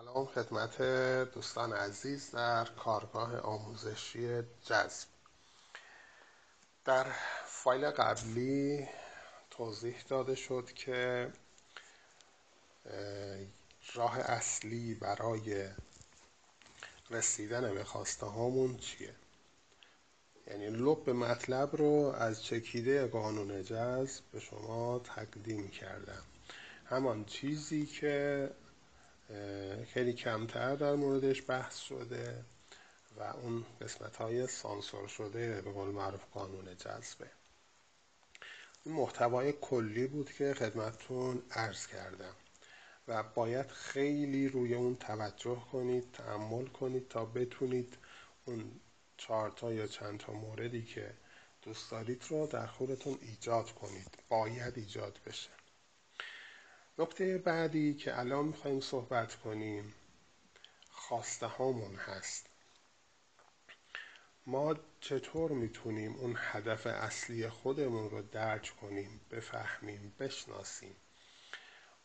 سلام خدمت دوستان عزیز در کارگاه آموزشی جذب. در فایل قبلی توضیح داده شد که راه اصلی برای رسیدن به خواسته هامون چیه؟ یعنی لب مطلب رو از چکیده قانون جذب به شما تقدیم کردم. همان چیزی که خیلی کمتر در موردش بحث شده و اون قسمت های سانسور شده به قول معروف قانون جذبه. این محتوای کلی بود که خدمتتون عرض کردم و باید خیلی روی اون توجه کنید تعمل کنید تا بتونید اون چهارتا یا چند تا موردی که دوست دارید رو در خودتون ایجاد کنید. باید ایجاد بشه. نکته بعدی که الان می‌خوایم صحبت کنیم خواسته هامون هست. ما چطور می‌تونیم اون هدف اصلی خودمون رو درک کنیم بفهمیم بشناسیم؟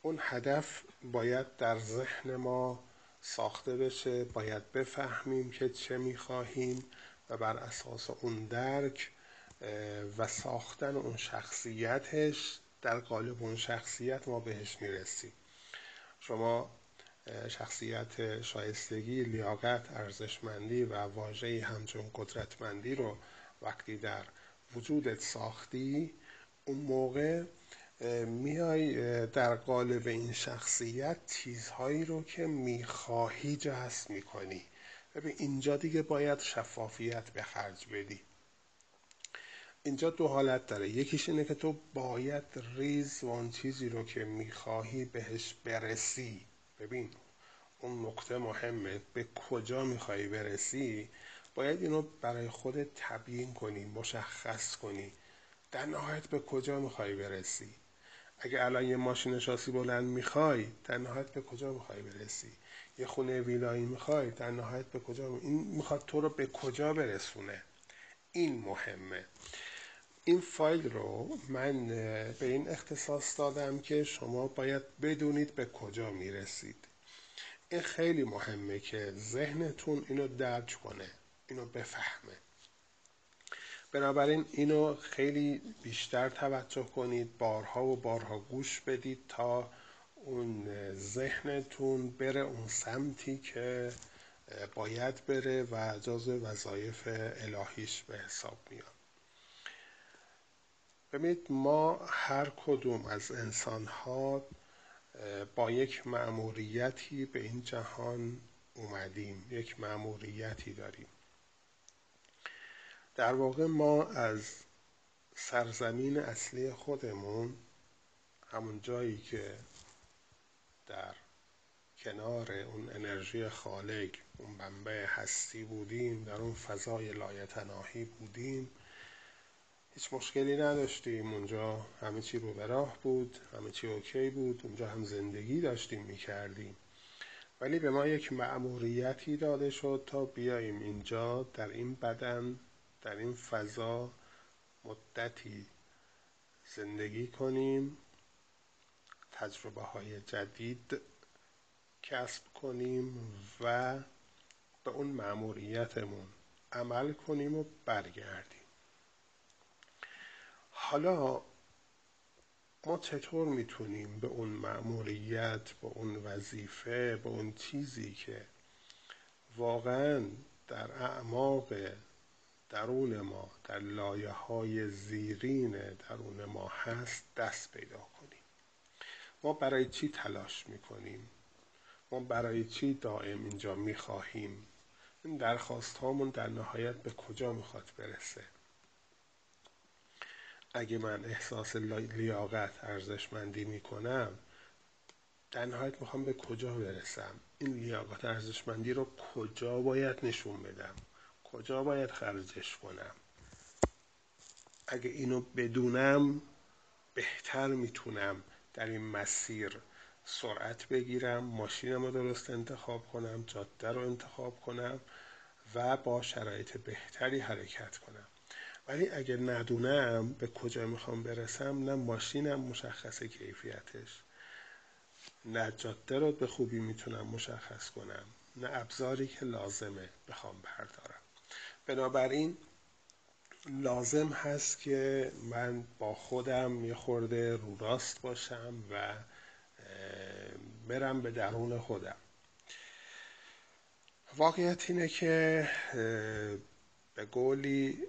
اون هدف باید در ذهن ما ساخته بشه باید بفهمیم که چه می‌خواهیم و بر اساس اون درک و ساختن اون شخصیتش در قالب اون شخصیت ما بهش می‌رسیم. شما شخصیت شایستگی لیاقت ارزشمندی و واژه‌ای همچون قدرتمندی رو وقتی در وجودت ساختی اون موقع میای در قالب این شخصیت چیزهایی رو که می‌خواهی جذب می‌کنی. ببین اینجا دیگه باید شفافیت به خرج بدی. اینجا دو حالت داره. یکیش اینه که تو باید ریز و اون چیزی رو که می‌خواهی بهش برسی. ببین اون نقطه مهمه. به کجا میخوایی برسی؟ باید اینو برای خودت تبیین کنی مشخص کنی. در نهایت به کجا می‌خوای برسی؟ اگه الان یه ماشین شاسی بلند می‌خوای در نهایت به کجا می‌خوای برسی؟ یه خونه ویلایی می‌خوای در نهایت به کجا این می‌خواد تو رو به کجا برسونه؟ این مهمه. این فایل رو من به این اختصاص دادم که شما باید بدونید به کجا می‌رسید. این خیلی مهمه که ذهنتون اینو درج کنه اینو بفهمه. بنابراین اینو خیلی بیشتر توجه کنید بارها و بارها گوش بدید تا اون ذهنتون بره اون سمتی که باید بره و جز وظایف الهیش به حساب میاد. ببینید ما هر کدوم از انسان ها با یک مأموریتی به این جهان اومدیم یک مأموریتی داریم. در واقع ما از سرزمین اصلی خودمون همون جایی که در کنار اون انرژی خالق اون منبع هستی بودیم در اون فضای لایتناهی بودیم هیچ مشکلی نداشتیم. اونجا همه چی رو به راه بود همه چی اوکی بود اونجا هم زندگی داشتیم می‌کردیم. ولی به ما یک مأموریتی داده شد تا بیاییم اینجا در این بدن در این فضا مدتی زندگی کنیم تجربه های جدید کسب کنیم و به اون مأموریتمون عمل کنیم و برگردیم. حالا ما چطور می‌تونیم به اون مأموریت به اون وظیفه به اون چیزی که واقعا در اعماق درون ما در لایه های زیرین درون ما هست دست پیدا کنیم؟ ما برای چی تلاش می‌کنیم؟ ما برای چی دائم اینجا می‌خواهیم؟ این درخواست هامون در نهایت به کجا می‌خواد برسه؟ اگه من احساس لیاقت ارزشمندی می‌کنم در نهایت می‌خوام به کجا برسم؟ این لیاقت ارزشمندی رو کجا باید نشون بدم؟ کجا باید خرجش کنم؟ اگه اینو بدونم بهتر می‌تونم در این مسیر سرعت بگیرم ماشینم رو درست انتخاب کنم جاده رو انتخاب کنم و با شرایط بهتری حرکت کنم. ولی اگر ندونم به کجا می‌خوام برسم نه ماشینم مشخص کیفیتش. نه جاده رو به خوبی می‌تونم مشخص کنم. نه ابزاری که لازمه بخوام بردارم. بنابراین لازم هست که من با خودم یه خورده رو راست باشم و برم به درون خودم. واقعیت اینه که به قولی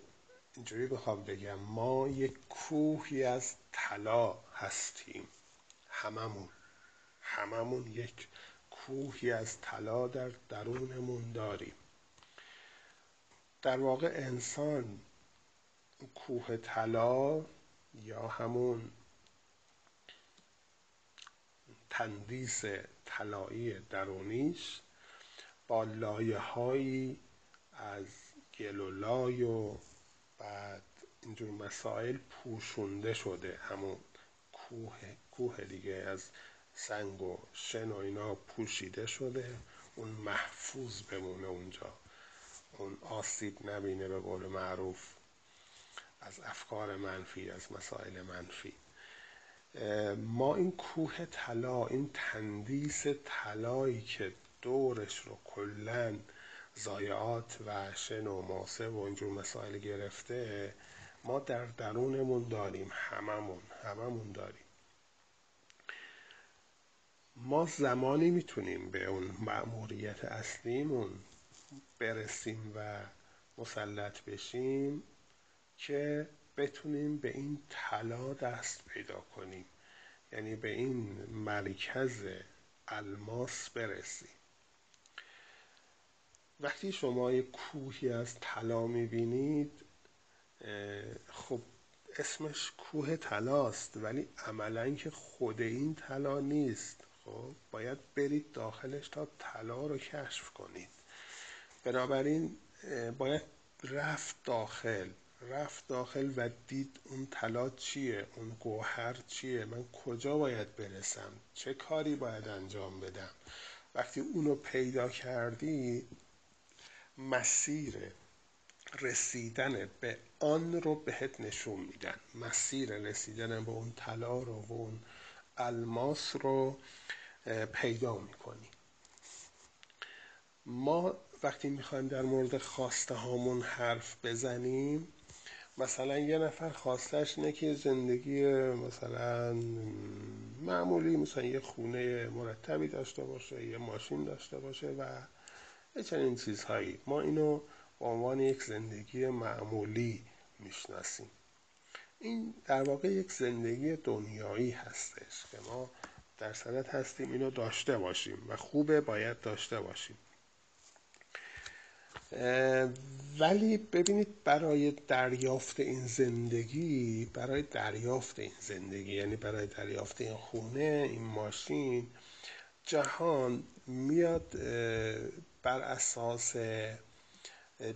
اینجوری بخوام بگم ما یک کوهی از طلا هستیم. هممون. هممون یک کوهی از طلا در درونمون داریم. در واقع انسان کوه طلا یا همون تندیس طلایی درونیش با لایه از گل و لای و بعد اینجور مسائل پوشونده شده. همون کوه, کوه دیگه از سنگ و شن و اینا پوشیده شده. اون محفوظ بمونه اونجا. اون آسیب نبینه به قول معروف. از افکار منفی از مسائل منفی. ما این کوه طلا این تندیس طلایی که دورش رو کلا زایعات و شن و ماسه و اینجور مسائل گرفته ما در درونمون داریم هممون هممون داریم. ما زمانی می‌تونیم به اون مأموریت اصلیمون برسیم و مسلط بشیم که بتونیم به این طلا دست پیدا کنیم یعنی به این مرکز الماس برسیم. وقتی شما یک کوهی از طلا می‌بینید خب اسمش کوه طلاست ولی عملا که خود این طلا نیست. خب باید برید داخلش تا طلا رو کشف کنید. بنابراین باید رفت داخل. رفت داخل و دید اون طلا چیه اون گوهر چیه من کجا باید برسم؟ چه کاری باید انجام بدم؟ وقتی اونو پیدا کردی مسیر رسیدن به آن رو بهت نشون میدن. مسیر رسیدن به اون طلا رو و اون الماس رو پیدا می‌کنی. ما وقتی می‌خوایم در مورد خواسته هامون حرف بزنیم مثلا یه نفر خواستش اینه که زندگی مثلا معمولی مثلا یه خونه مرتبی داشته باشه یه ماشین داشته باشه و چنین چیزهایی. ما اینو به عنوان یک زندگی معمولی می‌شناسیم. این در واقع یک زندگی دنیایی هستش که ما در صدت هستیم اینو داشته باشیم و خوبه باید داشته باشیم. ولی ببینید برای دریافت این زندگی برای دریافت این زندگی یعنی برای دریافت این خونه این ماشین جهان میاد بر اساس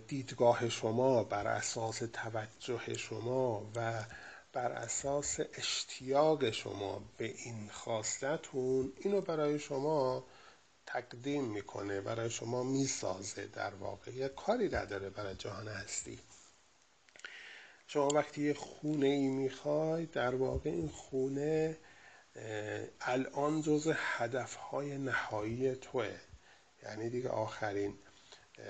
دیدگاه شما بر اساس توجه شما و بر اساس اشتیاق شما به این خواستتون اینو برای شما تقدیم می‌کنه برای شما می‌سازه در واقع. یه کاری نداره برای جهان هستی. شما وقتی یه خونه ای می‌خوای در واقع این خونه الان جز هدف های نهایی توه. یعنی دیگه آخرین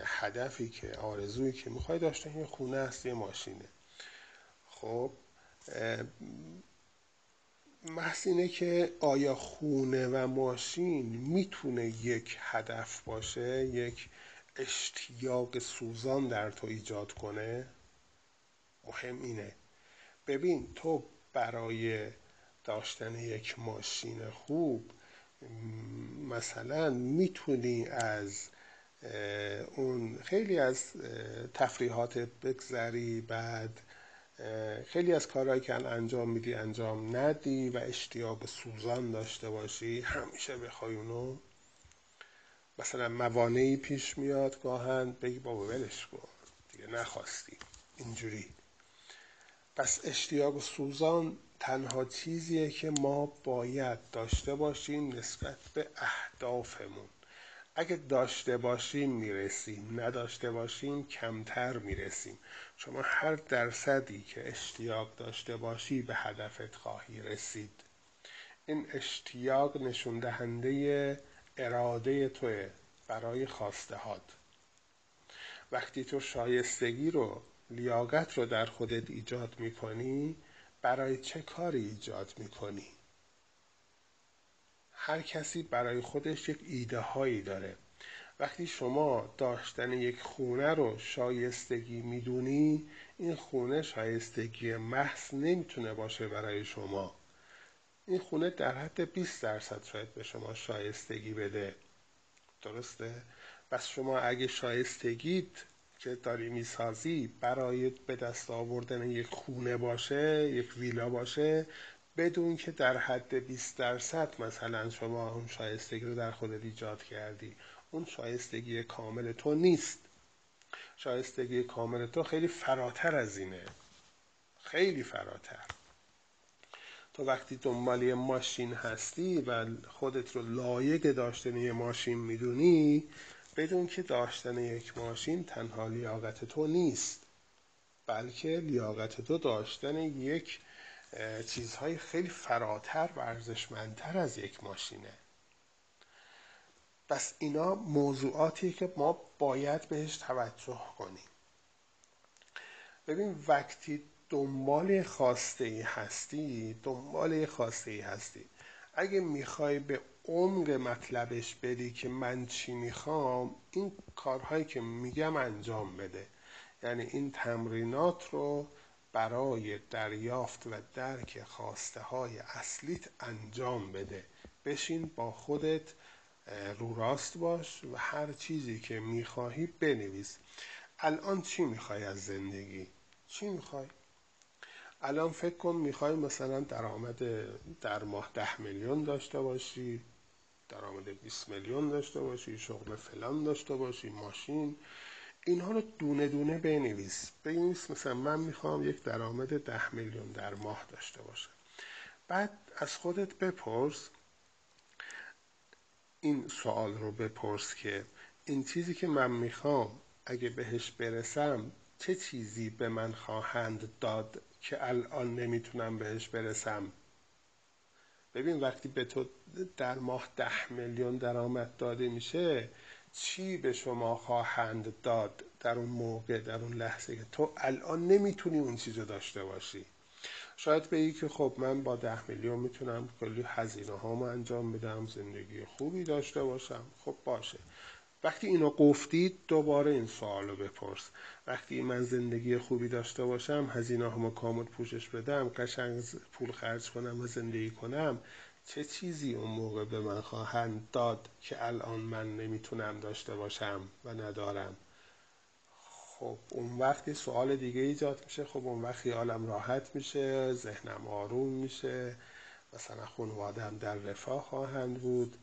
هدفی که آرزویی که می‌خوای داشته یه خونه هست یه ماشینه. خب محض اینه که آیا خونه و ماشین می‌تونه یک هدف باشه یک اشتیاق سوزان در تو ایجاد کنه؟ مهم اینه. ببین تو برای داشتن یک ماشین خوب مثلا می‌تونی از اون خیلی از تفریحات بگذری بعد خیلی از کارهایی که انجام میدی انجام ندی و اشتیاق سوزان داشته باشی همیشه بخوای اونو. مثلا موانعی پیش میاد گاهن بگی بابا ولش کن دیگه نخواستی. اینجوری. پس اشتیاق سوزان تنها چیزیه که ما باید داشته باشیم نسبت به اهدافمون. اگه داشته باشیم می‌رسیم نداشته باشیم کمتر می‌رسیم. شما هر درصدی که اشتیاق داشته باشی به هدفت خواهی رسید. این اشتیاق نشون دهنده اراده توه برای خواسته هات وقتی تو شایستگی رو لیاقت رو در خودت ایجاد می‌کنی برای چه کاری ایجاد می‌کنی؟ هر کسی برای خودش یک ایده هایی داره. وقتی شما داشتن یک خونه رو شایستگی می‌دونی این خونه شایستگی محض نمی‌تونه باشه برای شما. این خونه در حد 20 درصد شاید به شما شایستگی بده. درسته؟ پس شما اگه شایستگیت که داری می‌سازی برای به دست آوردن یک خونه باشه یک ویلا باشه بدون که در حد 20 درصد مثلا شما اون شایستگی رو در خودت ایجاد کردی. اون شایستگی کامل تو نیست. شایستگی کامل تو خیلی فراتر از اینه. خیلی فراتر. تو وقتی دنبال یه ماشین هستی و خودت رو لایق داشتن یه ماشین می‌دونی بدون که داشتن یک ماشین تنها لیاقت تو نیست بلکه لیاقت تو داشتن یک چیزهای خیلی فراتر و ارزشمندتر از یک ماشینه. پس اینا موضوعاتی که ما باید بهش توجه کنیم. ببین وقتی دنبال خواسته ای هستی دنبال خواسته ای هستی. اگه می‌خوای به عمق مطلبش بدی که من چی می‌خوام این کارهایی که میگم انجام بده یعنی این تمرینات رو برای دریافت و درک خواسته های اصلیت انجام بده بشین با خودت رو راست باش و هر چیزی که می‌خواهی بنویس الان چی می‌خوای از زندگی؟ چی می‌خوای؟ الان فکر کن می‌خوای مثلا درآمد در ماه ده میلیون داشته باشی درآمد 20 میلیون داشته باشی شغل فلان داشته باشی ماشین. اینها رو دونه دونه بنویس. بنویس مثلا من می‌خوام یک درآمد ده میلیون در ماه داشته باشم. بعد از خودت بپرس. این سوال رو بپرس که این چیزی که من می‌خوام اگه بهش برسم چه چیزی به من خواهند داد که الان نمی‌تونم بهش برسم؟ ببین وقتی به تو در ماه ده میلیون درآمد داده میشه چی به شما خواهند داد در اون موقع در اون لحظه که تو الان نمی‌تونی اون چیزو داشته باشی؟ شاید بگی که خب من با ده میلیون می‌تونم کلی هزینه هامو انجام بدم زندگی خوبی داشته باشم. خب باشه. وقتی اینو گفتید دوباره این سوال رو بپرس. وقتی من زندگی خوبی داشته باشم هزینه همو کامل پوشش بدم قشنگ پول خرج کنم و زندگی کنم چه چیزی اون موقع به من خواهند داد که الان من نمی‌تونم داشته باشم و ندارم؟ خب اون وقتی سوال دیگه ایجاد میشه. خب اون وقت خیالم راحت میشه ذهنم آروم میشه مثلا خانوادم در رفاه خواهند بود.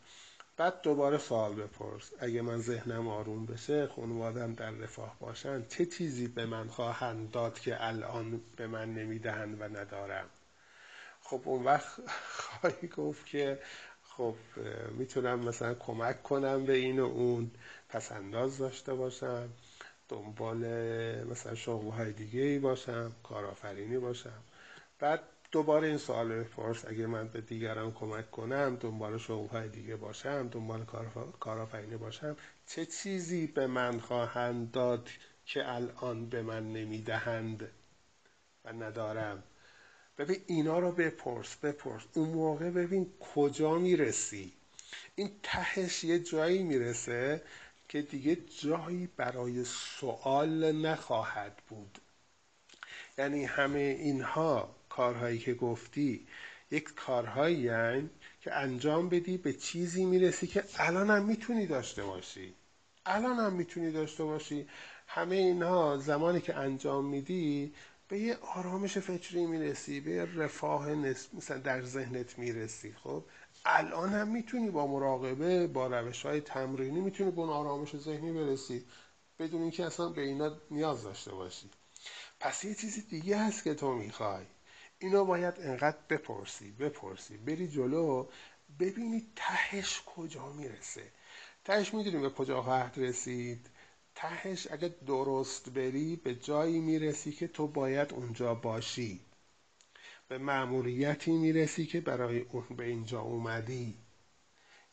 بعد دوباره سوال بپرس. اگه من ذهنم آروم بشه خانوادم در رفاه باشن چه چیزی به من خواهند داد که الان به من نمی‌دهند و ندارم؟ خب اون وقت خواهی گفت که خب می‌تونم مثلا کمک کنم به این و اون پس انداز داشته باشم دنبال مثلا شغل های دیگه ای باشم کارآفرینی باشم. بعد دوباره این سوال بپرس اگه من به دیگران کمک کنم دنبال شغل های دیگه باشم دنبال کارآفرینی باشم چه چیزی به من خواهند داد که الان به من نمی‌دهند و ندارم؟ ببین اینا رو بپرس بپرس. اون موقع ببین کجا می‌رسی. این تهش یه جایی می‌رسه که دیگه جایی برای سوال نخواهد بود. یعنی همه اینها کارهایی که گفتی یک کارهایی که انجام بدی به چیزی می‌رسی که الان هم می‌تونی داشته باشی. الان هم می‌تونی داشته باشی. همه اینها زمانی که انجام میدی به یه آرامش فکری می‌رسی به رفاه مثلا در ذهنت می‌رسی. خب الان هم می‌تونی با مراقبه با روش های تمرینی می‌تونی به اون آرامش ذهنی برسی بدون اینکه اصلا به اینا نیاز داشته باشی. پس یه چیزی دیگه هست که تو می‌خوای. اینو باید انقدر بپرسی بپرسی. بری جلو ببینی تهش کجا می‌رسه. تهش می‌دونی به کجا خواهد رسید. تهش اگه درست بری به جایی می‌رسی که تو باید اونجا باشی. به معمولیتی می‌رسی که برای اون به اینجا اومدی.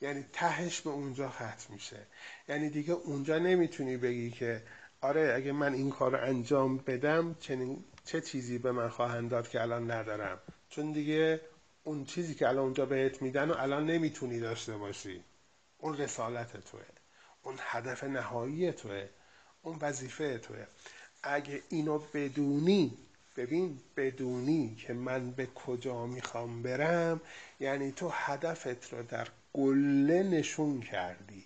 یعنی تهش به اونجا ختم میشه. یعنی دیگه اونجا نمی‌تونی بگی که آره اگه من این کار انجام بدم چنین چه چیزی به من خواهند داد که الان ندارم؟ چون دیگه اون چیزی که الان اونجا بهت میدن و الان نمی‌تونی داشته باشی. اون رسالت توه. اون هدف نهایی توه. اون وظیفه توه. اگه اینو بدونی ببین بدونی که من به کجا می‌خوام برم یعنی تو هدفت رو در گله نشون کردی.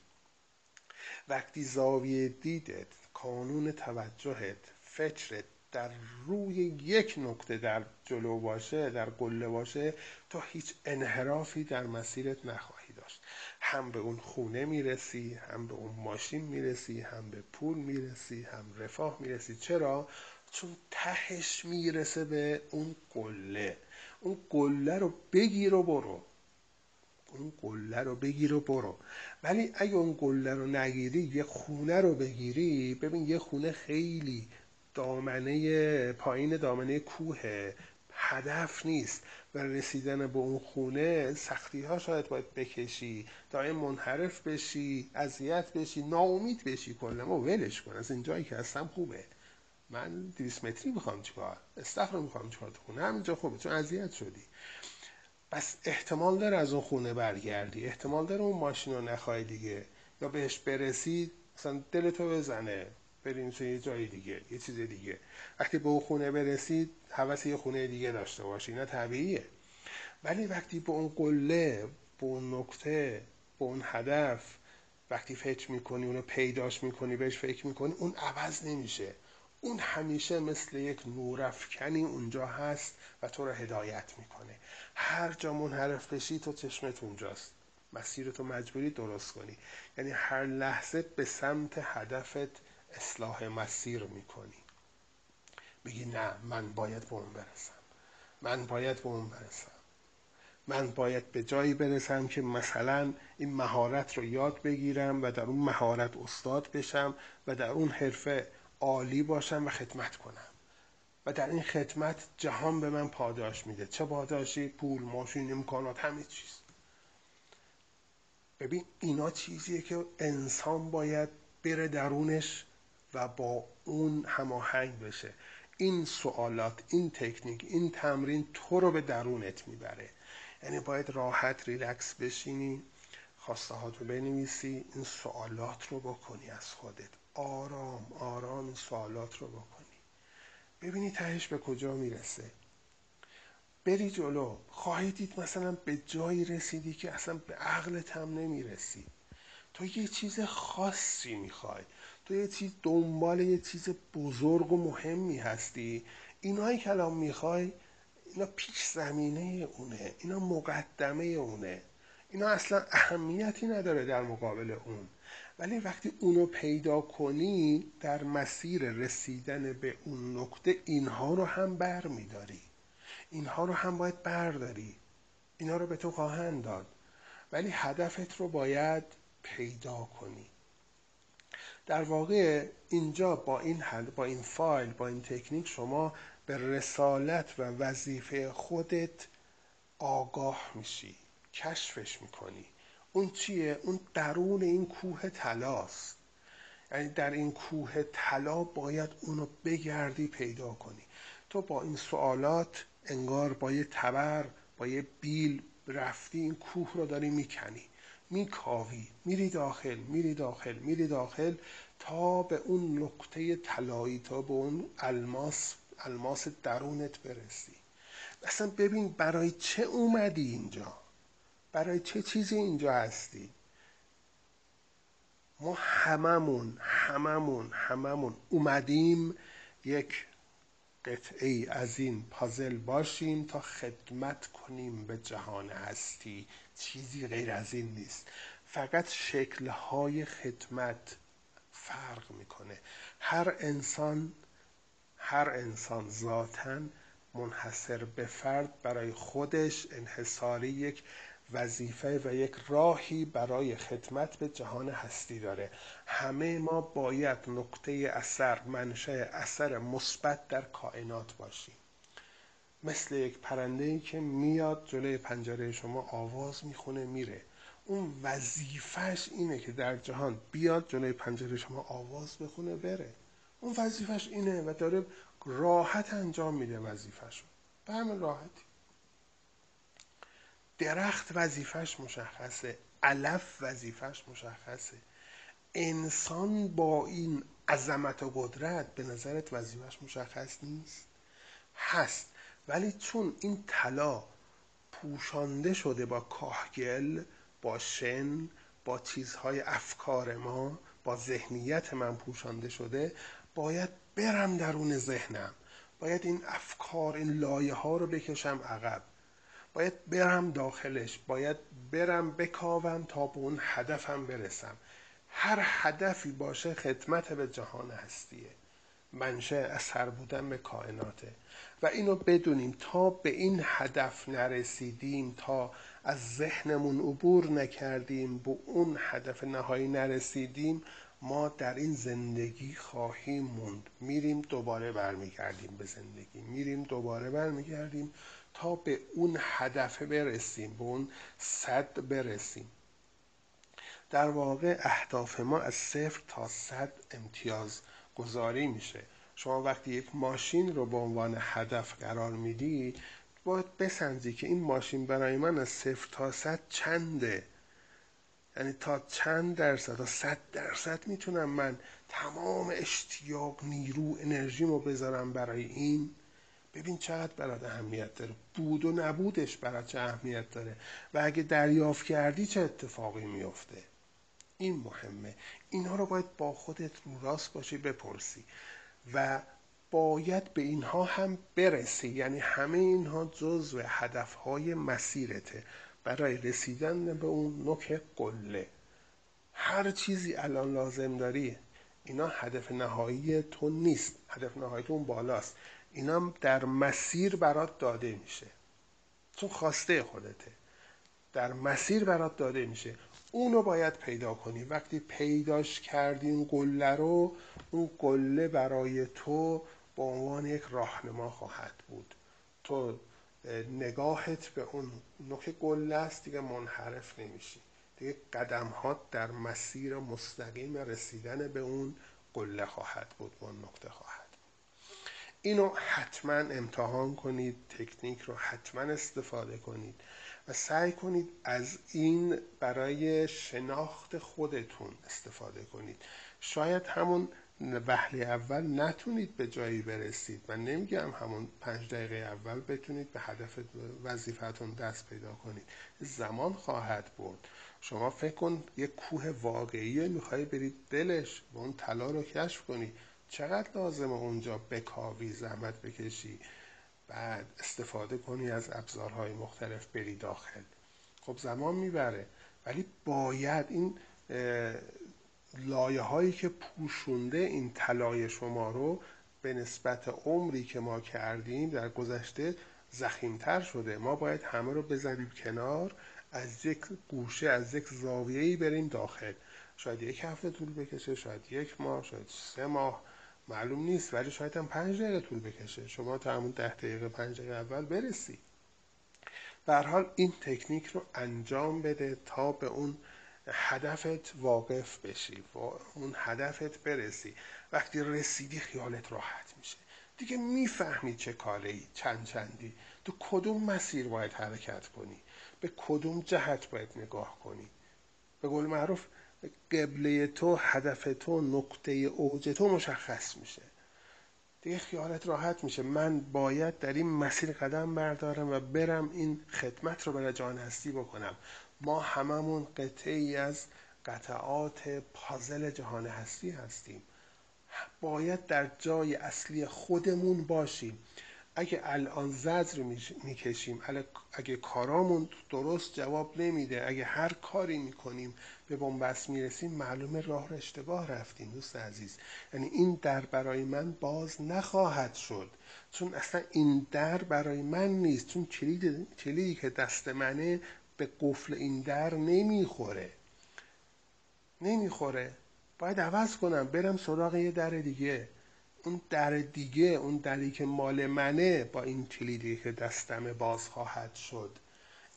وقتی زاویه دیدت کانون توجهت فکرت در روی یک نکته در جلو باشه در گله باشه تو هیچ انحرافی در مسیرت نخواهی داشت. هم به اون خونه می‌رسی هم به اون ماشین می‌رسی هم به پول می‌رسی هم رفاه می‌رسی. چرا؟ چون تهش می‌رسه به اون قله. اون قله رو بگیر و برو. اون قله رو بگیر و برو. ولی اگه اون قله رو نگیری یه خونه رو بگیری ببین یه خونه خیلی دامنه پایین دامنه کوه. هدف نیست. و رسیدن به اون خونه سختی ها شاید باید بکشی. دائم منحرف بشی اذیت بشی ناامید بشی کلا. و ولش کن. از این جایی که هستم خوبه. من 200 متری می‌خوام چیکار؟ استخر می‌خوام چیکار تو خونه؟ همینجا خوبه. چون اذیت شدی. پس احتمال داره از اون خونه برگردی. احتمال داره اون ماشین رو نخوای دیگه. یا بهش برسی مثلا دلتو بزنه. توی یه جای دیگه یه چیز دیگه. وقتی به اون خونه برسید حوث یه خونه دیگه داشته باشی اینا طبیعیه. ولی وقتی به اون قله به اون نکته به اون هدف وقتی فکر می‌کنی اونو پیداش می‌کنی بهش فکر می‌کنی اون عوض نمیشه. اون همیشه مثل یک نورافکنی اونجا هست و تو رو هدایت می‌کنه. هر جا منحرف بشی تو چشمت اونجاست. مسیر تو مجبوری درست کنی. یعنی هر لحظه به سمت هدفت اصلاح مسیر می‌کنی. بگی نه من باید به اون برسم. من باید به اون برسم. من باید به جایی برسم که مثلا این مهارت رو یاد بگیرم و در اون مهارت استاد بشم و در اون حرفه عالی باشم و خدمت کنم. و در این خدمت جهان به من پاداش میده. چه پاداشی؟ پول ماشین امکانات همه چیز. ببین اینا چیزیه که انسان باید بره درونش و با اون هماهنگ بشه. این سوالات این تکنیک این تمرین تو رو به درونت می‌بره. یعنی باید راحت ریلکس بشینی خواسته رو بنویسی این سوالات رو بکنی از خودت. آرام آرام این سوالات رو بکنی. ببینی تهش به کجا می‌رسه. بری جلو. خواهی دید مثلا به جایی رسیدی که اصلا به عقلت هم نمی‌رسی. تو یه چیز خاصی می‌خوای. تو یه چیز دنبال یه چیز بزرگ و مهمی هستی. اینایی که الان می‌خوای اینا پیش زمینه اونه اینا مقدمه اونه. اینا اصلا اهمیتی نداره در مقابل اون. ولی وقتی اونو پیدا کنی در مسیر رسیدن به اون نقطه اینها رو هم بر میداری. اینها رو هم باید برداری. اینها رو به تو خواهند داد. ولی هدفت رو باید پیدا کنی. در واقع اینجا با این حل با این فایل با این تکنیک شما به رسالت و وظیفه خودت آگاه میشی کشفش می‌کنی. اون چیه؟ اون درون این کوه طلاست. یعنی در این کوه طلا باید اونو بگردی پیدا کنی. تو با این سوالات انگار با یه تبر با یه بیل رفتی این کوه رو داری می‌کنی. میکاوی میری داخل میری داخل میری داخل تا به اون نقطه طلایی تا به اون الماس الماس درونت برسی. اصلا ببین برای چه اومدی اینجا؟ برای چه چیزی اینجا هستی؟ ما هممون هممون هممون اومدیم یک قطعه از این پازل باشیم تا خدمت کنیم به جهان هستی. چیزی غیر از این نیست. فقط شکلهای خدمت فرق می‌کنه. هر انسان هر انسان ذاتا منحصر به فرد برای خودش انحصاری یک وظیفه و یک راهی برای خدمت به جهان هستی داره. همه ما باید نقطه اثر منشه اثر مثبت در کائنات باشیم. مثل یک پرنده ای که میاد جلوی پنجره شما آواز می‌خونه میره. اون وظیفش اینه که در جهان بیاد جلوی پنجره شما آواز بخونه بره. اون وظیفش اینه و داره راحت انجام میده وظیفش به همین راحتی. درخت وظیفش مشخصه علف وظیفش مشخصه. انسان با این عظمت و قدرت به نظرت وظیفش مشخص نیست؟ هست. ولی چون این طلا پوشانده شده با کاهگل با شن با چیزهای افکار ما با ذهنیت من پوشانده شده باید برم درون ذهنم. باید این افکار این لایه ها رو بکشم عقب. باید برم داخلش باید برم بکاوم تا به اون هدفم برسم. هر هدفی باشه خدمت به جهان هستیه. منشه اثر بودن به کائناته. و اینو بدونیم تا به این هدف نرسیدیم تا از ذهنمون عبور نکردیم به اون هدف نهایی نرسیدیم ما در این زندگی خواهیم موند. میریم دوباره برمیگردیم به زندگی. میریم دوباره برمیگردیم تا به اون هدف برسیم به اون صد برسیم. در واقع اهداف ما از صفر تا صد امتیاز گذاری میشه. شما وقتی یک ماشین رو به عنوان هدف قرار میدی باید بسنجی که این ماشین برای من از صفر تا صد چنده. یعنی تا چند درصد تا صد درصد می‌تونم من تمام اشتیاق نیرو انرژیمو بذارم برای این؟ ببین چقدر برات اهمیت داره. بود و نبودش برات چه اهمیت داره. و اگه دریافت کردی چه اتفاقی میفته این مهمه. اینها رو باید با خودت رو راست باشی بپرسی. و باید به اینها هم برسی. یعنی همه اینها جزو هدفهای مسیرته. برای رسیدن به اون نوک قله. هر چیزی الان لازم داری اینا هدف نهایی تو نیست. هدف نهایی تو اون بالاست. اینا در مسیر برات داده میشه. چون خواسته خودته. در مسیر برات داده میشه. اونو باید پیدا کنی. وقتی پیداش کردی اون قله رو اون قله برای تو به عنوان یک راهنما خواهد بود. تو نگاهت به اون نوک گله است دیگه منحرف نمیشی. دیگه قدم ها در مسیر مستقیم رسیدن به اون قله خواهد بود اون نقطه خواهد. اینو حتما امتحان کنید تکنیک رو حتما استفاده کنید و سعی کنید از این برای شناخت خودتون استفاده کنید. شاید همون وحلی اول نتونید به جایی برسید. من نمیگم همون پنج دقیقه اول بتونید به هدف وظیفتون دست پیدا کنید. زمان خواهد برد. شما فکر کن یک کوه واقعی می‌خوای برید دلش و اون طلا رو کشف کنی. چقدر لازمه اونجا بکاوی زحمت بکشی؟ بعد استفاده کنی از ابزارهای مختلف بری داخل. خب زمان می‌بره. ولی باید این لایه هایی که پوشونده این طلای شما رو به نسبت عمری که ما کردیم در گذشته زخیمتر شده. ما باید همه رو بزنیم کنار از یک گوشه از یک زاویه‌ای بریم داخل. شاید یک هفته طول بکشه شاید یک ماه شاید سه ماه. معلوم نیست ولی شاید هم پنج دقیقه طول بکشه. شما تا همون ده دقیقه پنج دقیقه اول برسی. به حال این تکنیک رو انجام بده تا به اون هدفت واقف بشی و اون هدفت برسی. وقتی رسیدی خیالت راحت میشه. دیگه می‌فهمی چه کاری چند چندی. تو کدوم مسیر باید حرکت کنی؟ به کدوم جهت باید نگاه کنی؟ به قول معروف قبله تو هدف تو نقطه اوج تو مشخص میشه. دیگه خیالت راحت میشه. من باید در این مسیر قدم بردارم و برم این خدمت رو برای جان هستی بکنم. ما هممون قطعه ای از قطعات پازل جهان هستی هستیم. باید در جای اصلی خودمون باشیم. اگه الان زجر می‌کشیم اگه کارامون درست جواب نمیده اگه هر کاری می‌کنیم به بنبست می‌رسیم معلومه راه رو اشتباه رفتیم دوست عزیز. یعنی این در برای من باز نخواهد شد. چون اصلا این در برای من نیست. چون کلید کلیدی که دست منه به قفل این در نمی‌خوره. نمی‌خوره. باید عوض کنم برم سراغ یه در دیگه. اون در دیگه اون دری که مال منه با این کلیدی که دستم باز خواهد شد.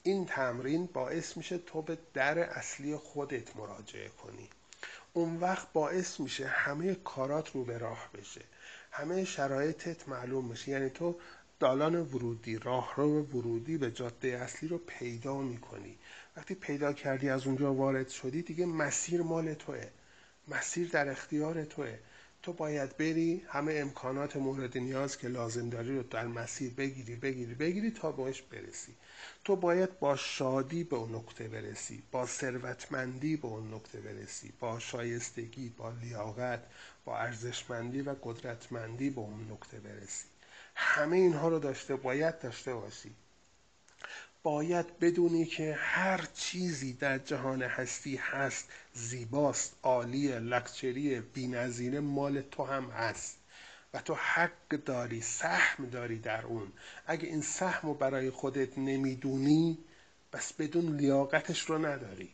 این تمرین باعث میشه تو به در اصلی خودت مراجعه کنی. اون وقت باعث میشه همه کارات رو به راه بشه. همه شرایطت معلوم میشه. یعنی تو دالان ورودی راهرو ورودی به جاده اصلی رو پیدا می‌کنی. وقتی پیدا کردی از اونجا وارد شدی دیگه مسیر مال توه. مسیر در اختیار توه. تو باید بری همه امکانات مورد نیاز که لازم داری رو در مسیر بگیری بگیری بگیری تا بهش برسی. تو باید با شادی به اون نقطه برسی با ثروتمندی به اون نقطه برسی با شایستگی با لیاقت با ارزشمندی و قدرتمندی به اون نقطه برسی. همه اینها رو داشته باید داشته باشی. باید بدونی که هر چیزی در جهان هستی هست زیباست عالی لکچری بینظیره مال تو هم هست. و تو حق داری سهم داری در اون. اگه این سهم رو برای خودت نمی‌دونی بس بدون لیاقتش رو نداری.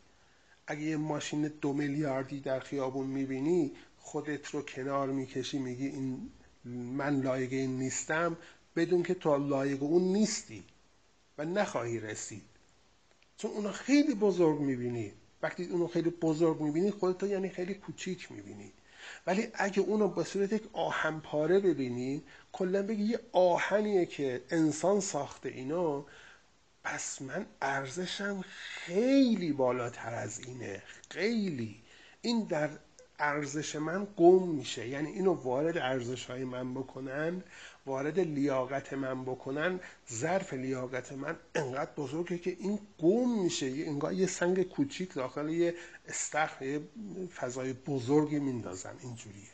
اگه یه ماشین دو میلیاردی در خیابون می‌بینی خودت رو کنار می‌کشی میگی این من لایق این نیستم بدون که تو لایق اون نیستی و نخواهی رسید. چون اونو خیلی بزرگ می‌بینی. وقتی اونو خیلی بزرگ می‌بینی خودت یعنی خیلی کوچیک می‌بینی. ولی اگه اونو به صورت یک آهن پاره ببینی کلا بگی یه آهنیه که انسان ساخته اینو پس من ارزشم خیلی بالاتر از اینه. خیلی. این در ارزش من گم میشه. یعنی اینو وارد ارزش های من بکنن. وارد لیاقت من بکنن ظرف لیاقت من انقدر بزرگه که این گم میشه. انگار یه سنگ کوچیک داخل یه استخر یه فضای بزرگی میندازن. اینجوریه.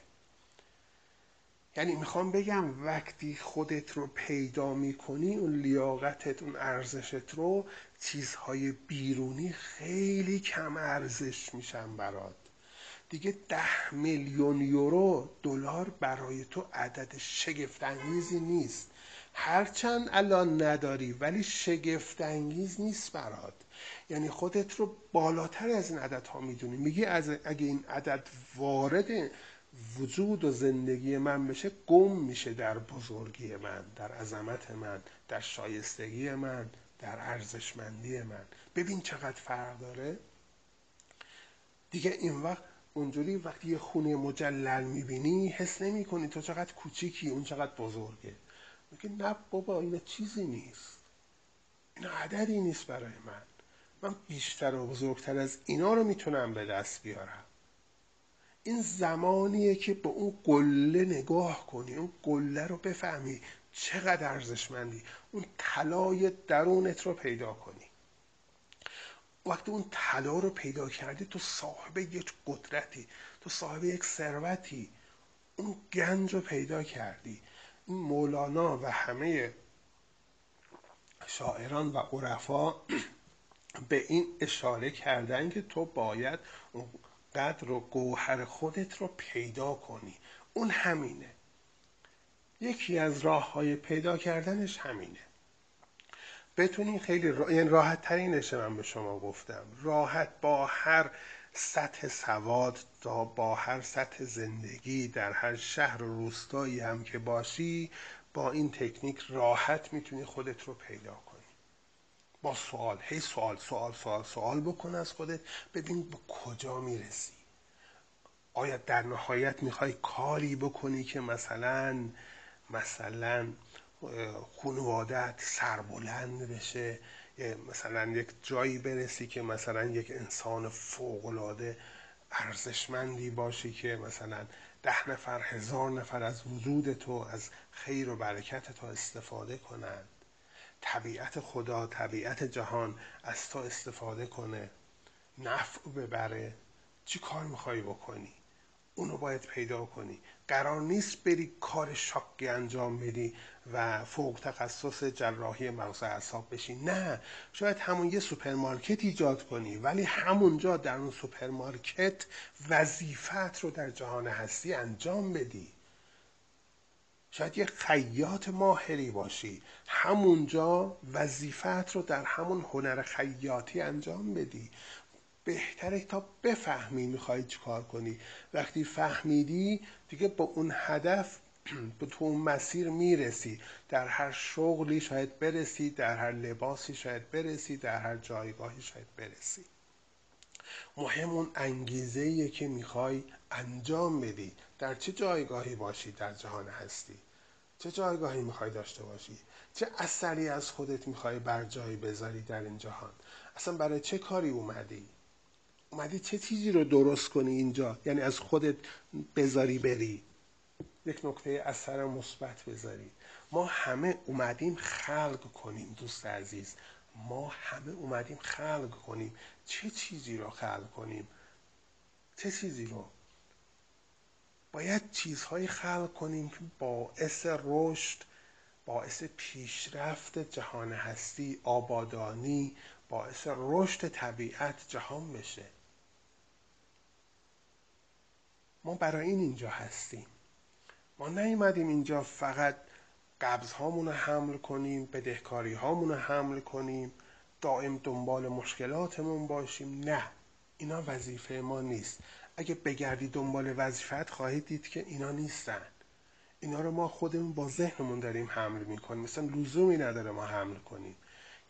یعنی می‌خوام بگم وقتی خودت رو پیدا می‌کنی اون لیاقتت اون ارزشت رو چیزهای بیرونی خیلی کم ارزش میشن برات. دیگه ده میلیون یورو دلار برای تو عدد شگفتانگیزی نیست. هرچند الان نداری ولی شگفتانگیز نیست برات. یعنی خودت رو بالاتر از این عدد ها می‌دونی. میگی از اگه این عدد وارد وجود و زندگی من بشه گم میشه در بزرگی من در عظمت من در شایستگی من در ارزشمندی من. ببین چقدر فرق داره. دیگه این وقت اونجوری وقتی یه خونه مجلل می‌بینی حس نمی کنی تو چقدر کوچیکی اون چقدر بزرگه. میگه نه بابا این چیزی نیست. این عددی نیست برای من. من بیشتر و بزرگتر از اینا رو می‌تونم به دست بیارم. این زمانیه که به اون قله نگاه کنی اون قله رو بفهمی چقدر ارزشمندی. اون طلای درونت رو پیدا کنی. وقتی اون طلا رو پیدا کردی تو صاحب یک قدرتی تو صاحب یک ثروتی. اون گنج رو پیدا کردی. این مولانا و همه شاعران و عرفا به این اشاره کردن که تو باید اون قدر و گوهر خودت رو پیدا کنی. اون همینه. یکی از راه های پیدا کردنش همینه. بتونین خیلی را... یعنی راحت ترینشه من به شما گفتم. راحت با هر سطح سواد تا با هر سطح زندگی در هر شهر و روستایی هم که باشی با این تکنیک راحت می‌تونی خودت رو پیدا کنی. با سوال هی سوال سوال سوال سوال بکن از خودت ببین به کجا می‌رسی. آیا در نهایت می‌خوای کاری بکنی که مثلا مثلا خانوادت سربلند بشه مثلا یک جایی برسی که مثلا یک انسان فوقلاده ارزشمندی باشی که مثلا ده نفر هزار نفر از وجود تو از خیر و برکت تو استفاده کنند. طبیعت خدا طبیعت جهان از تو استفاده کنه نفع ببره. چی کار می‌خوای بکنی؟ اونو باید پیدا کنی. قرار نیست بری کار شاقی انجام بدی و فوق تخصص جراحی مغز اعصاب بشی. نه شاید همون یه سوپرمارکت ایجاد کنی ولی همونجا در اون سوپرمارکت وظیفت رو در جهان هستی انجام بدی. شاید یه خیاط ماهری باشی. همونجا وظیفت رو در همون هنر خیاطی انجام بدی. بهتره تا بفهمی می‌خوای چیکار کنی. وقتی فهمیدی دیگه با اون هدف به تو اون مسیر می‌رسی. در هر شغلی شاید برسی در هر لباسی شاید برسی در هر جایگاهی شاید برسی. مهم اون انگیزه که می‌خوای انجام بدی. در چه جایگاهی باشی در جهان هستی؟ چه جایگاهی می‌خوای داشته باشی؟ چه اثری از خودت می‌خوای بر جایی بذاری در این جهان؟ اصلا برای چه کاری اومدی؟ اومدی چه چیزی رو درست کنی اینجا؟ یعنی از خودت بذاری بری. یک نکته اثر مثبت بذاری. ما همه اومدیم خلق کنیم دوست عزیز. ما همه اومدیم خلق کنیم. چه چیزی رو خلق کنیم؟ چه چیزی رو؟ باید چیزهایی خلق کنیم که باعث رشد باعث پیشرفت جهان هستی آبادانی باعث رشد طبیعت جهان بشه. ما برای این اینجا هستیم. ما نیومدیم اینجا فقط قبض هامون رو حمل کنیم بدهکاری هامون رو حمل کنیم دائم دنبال مشکلاتمون باشیم. نه اینا وظیفه ما نیست. اگه بگردی دنبال وظیفت خواهید دید که اینا نیستن. اینا رو ما خودمون با ذهنمون داریم حمل می‌کنیم. مثلا لزومی نداره ما حمل کنیم.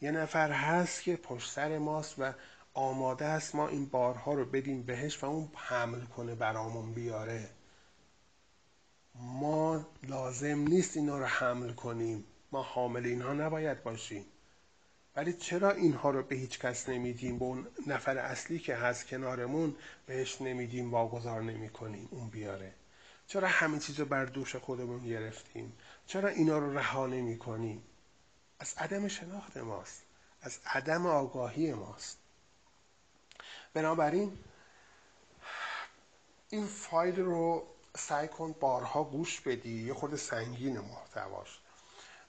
یه نفر هست که پشت سر ماست و آماده است ما این بارها رو بدیم بهش و اون حمل کنه برامون بیاره. ما لازم نیست اینا رو حمل کنیم. ما حامل اینها نباید باشیم. ولی چرا اینها رو به هیچ کس نمیدیم؟ به اون نفر اصلی که هست کنارمون بهش نمیدیم واگذار نمی کنیم اون بیاره. چرا همه چیز رو بر دوش خودمون گرفتیم؟ چرا اینا رو رها نمی کنیم از عدم شناخت ماست. از عدم آگاهی ماست. بنابراین این فایل رو سعی کن بارها گوش بدی یه خود سنگین محتواش.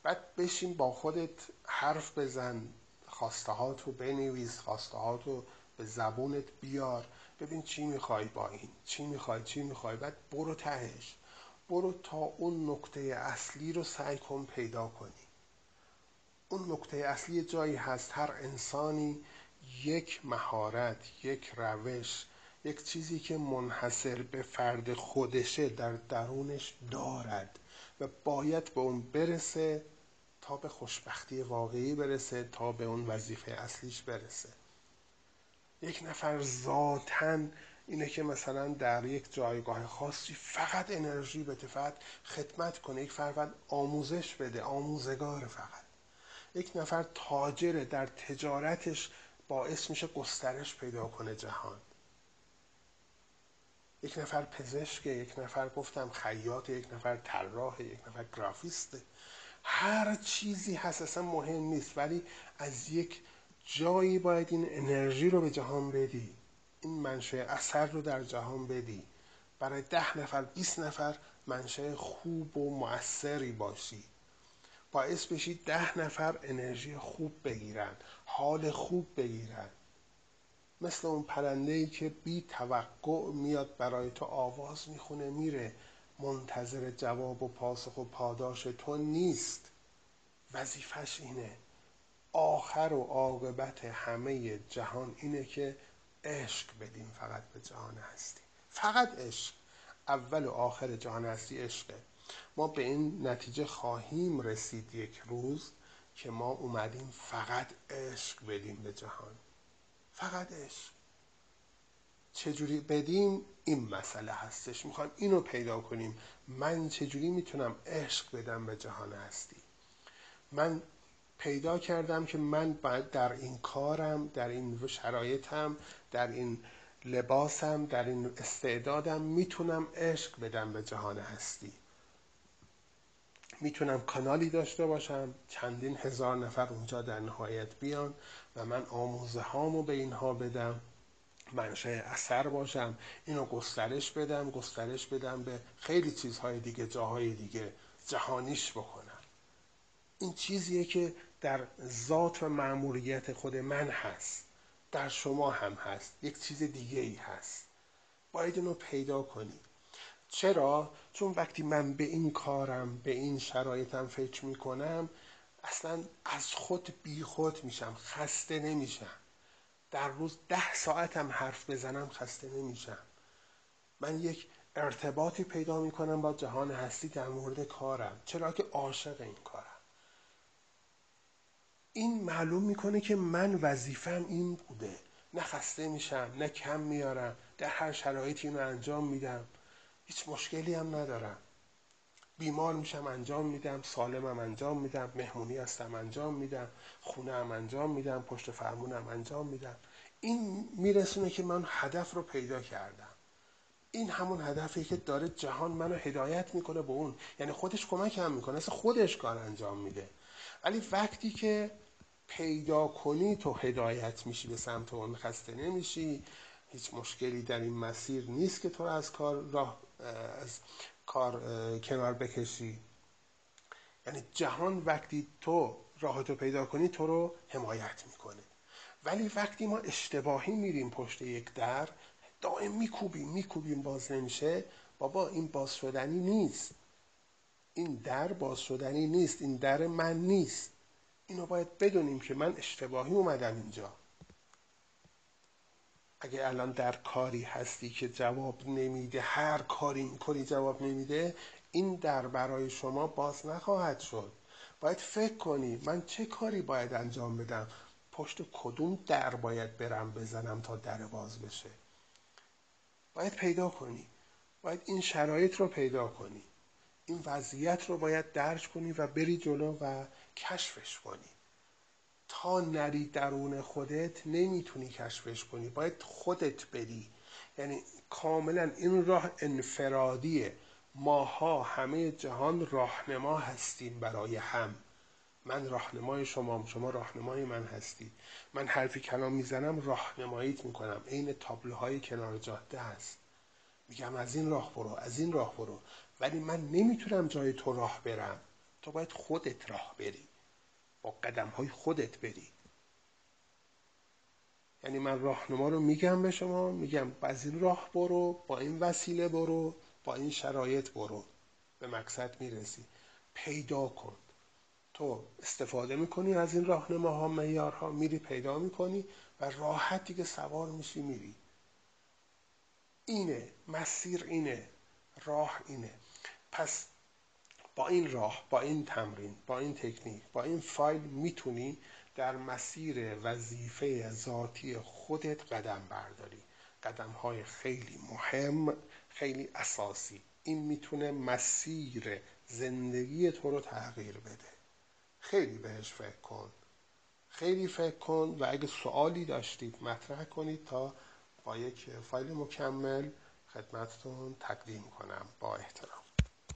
بعد بشین با خودت حرف بزن خواسته رو بنویس خواسته رو به زبونت بیار. ببین چی می‌خوای با این چی می‌خوای چی می‌خوای. بعد برو تهش. برو تا اون نکته اصلی رو سعی کن پیدا کنی. اون نکته اصلی جایی هست. هر انسانی یک مهارت یک روش یک چیزی که منحصر به فرد خودشه در درونش دارد و باید به اون برسه تا به خوشبختی واقعی برسه تا به اون وظیفه اصلیش برسه. یک نفر ذاتن اینه که مثلا در یک جایگاه خاصی فقط انرژی بده فقط خدمت کنه یک فرد آموزش بده آموزگار فقط. یک نفر تاجره در تجارتش باعث میشه گسترش پیدا کنه جهان. یک نفر پزشک یک نفر گفتم خیاط یک نفر طراح یک نفر گرافیسته. هر چیزی هست اصلا مهم نیست ولی از یک جایی باید این انرژی رو به جهان بدی. این منشه اثر رو در جهان بدی. برای ده نفر 20 نفر منشه خوب و موثری باشی. باعث بشی ده نفر انرژی خوب بگیرن حال خوب بگیرن. مثل اون پرنده ای که بی توقع میاد برای تو آواز می‌خونه میره. منتظر جواب و پاسخ و پاداش تو نیست. وظیفش اینه. آخر و عاقبت همه جهان اینه که عشق بدیم فقط به جهان هستی. فقط عشق. اول و آخر جهان هستی عشقه. ما به این نتیجه خواهیم رسید یک روز که ما اومدیم فقط عشق بدیم به جهان. فقط عشق. چجوری بدیم؟ این مسئله هستش. می‌خوایم اینو پیدا کنیم. من چجوری می‌تونم عشق بدم به جهان هستی؟ من پیدا کردم که من باید در این کارم در این شرایطم در این لباسم در این استعدادم می‌تونم عشق بدم به جهان هستی. می‌تونم کانالی داشته باشم چندین هزار نفر اونجا در نهایت بیان و من آموزه هامو به اینها بدم منشه اثر باشم اینو گسترش بدم گسترش بدم به خیلی چیزهای دیگه جاهای دیگه جهانیش بکنم. این چیزیه که در ذات و معمولیت خود من هست در شما هم هست یک چیز دیگه ای هست. باید اینو پیدا کنی چرا؟ چون وقتی من به این کارم به این شرایطم فکر می‌کنم اصلا از خود بی خود میشم خسته نمیشم. در روز ده ساعتم حرف بزنم خسته نمیشم. من یک ارتباطی پیدا می‌کنم با جهان هستی در مورد کارم چرا که عاشق این کارم. این معلوم می‌کنه که من وظیفم این بوده. نه خسته میشم نه کم میارم در هر شرایطی اینو انجام میدم. هیچ مشکلی هم ندارم. بیمار میشم انجام میدم سالمم انجام میدم مهمونی هستم انجام میدم خونه هم انجام میدم پشت فرمونم انجام میدم. این میرسونه که من هدف رو پیدا کردم. این همون هدفی که داره جهان منو هدایت می‌کنه به اون. یعنی خودش کمک هم می‌کنه. اصلا خودش کار انجام میده. ولی وقتی که پیدا کنی تو هدایت میشی به سمت اون خسته نمیشی. هیچ مشکلی در این مسیر نیست که تو از کار راه از کار کنار بکشی. یعنی جهان وقتی تو راه تو پیدا کنی تو رو حمایت می‌کنه. ولی وقتی ما اشتباهی میریم پشت یک در دائم میکوبیم میکوبیم باز نمیشه بابا این باز شدنی نیست. این در باز شدنی نیست. این در من نیست. اینو باید بدونیم که من اشتباهی اومدم اینجا. اگه الان در کاری هستی که جواب نمیده هر کاری می‌کنی جواب نمیده این در برای شما باز نخواهد شد. باید فکر کنی من چه کاری باید انجام بدم. پشت کدوم در باید برم بزنم تا در باز بشه؟ باید پیدا کنی. باید این شرایط رو پیدا کنی. این وضعیت رو باید درک کنی و بری جلو و کشفش کنی. تا نری درون خودت نمی‌تونی کشفش کنی. باید خودت بری. یعنی کاملا این راه انفرادیه. ماها همه جهان راهنما هستیم برای هم. من راهنمای شما شما راهنمای من هستی من حرفی کلام می‌زنم راهنماییت می‌کنم. عین تابلوهای کنار جاده هست. میگم از این راه برو از این راه برو. ولی من نمی‌تونم جای تو راه برم. تو باید خودت راه بری. با قدم های خودت بری. یعنی من راهنما رو میگم به شما میگم از این راه برو با این وسیله برو با این شرایط برو. به مقصد می‌رسی. پیدا کن. تو استفاده می‌کنی از این راهنماها معیارها میری پیدا می‌کنی و راحت دیگه سوار میشی میری. اینه. مسیر اینه. راه اینه. پس با این راه با این تمرین با این تکنیک با این فایل می‌تونی در مسیر وظیفه ذاتی خودت قدم برداری. قدم های خیلی مهم خیلی اساسی. این می‌تونه مسیر زندگی تو رو تغییر بده. خیلی بهش فکر کن. خیلی فکر کن و اگه سوالی داشتید مطرح کنید تا با یک فایل مکمل خدمتتون تقدیم کنم. با احترام.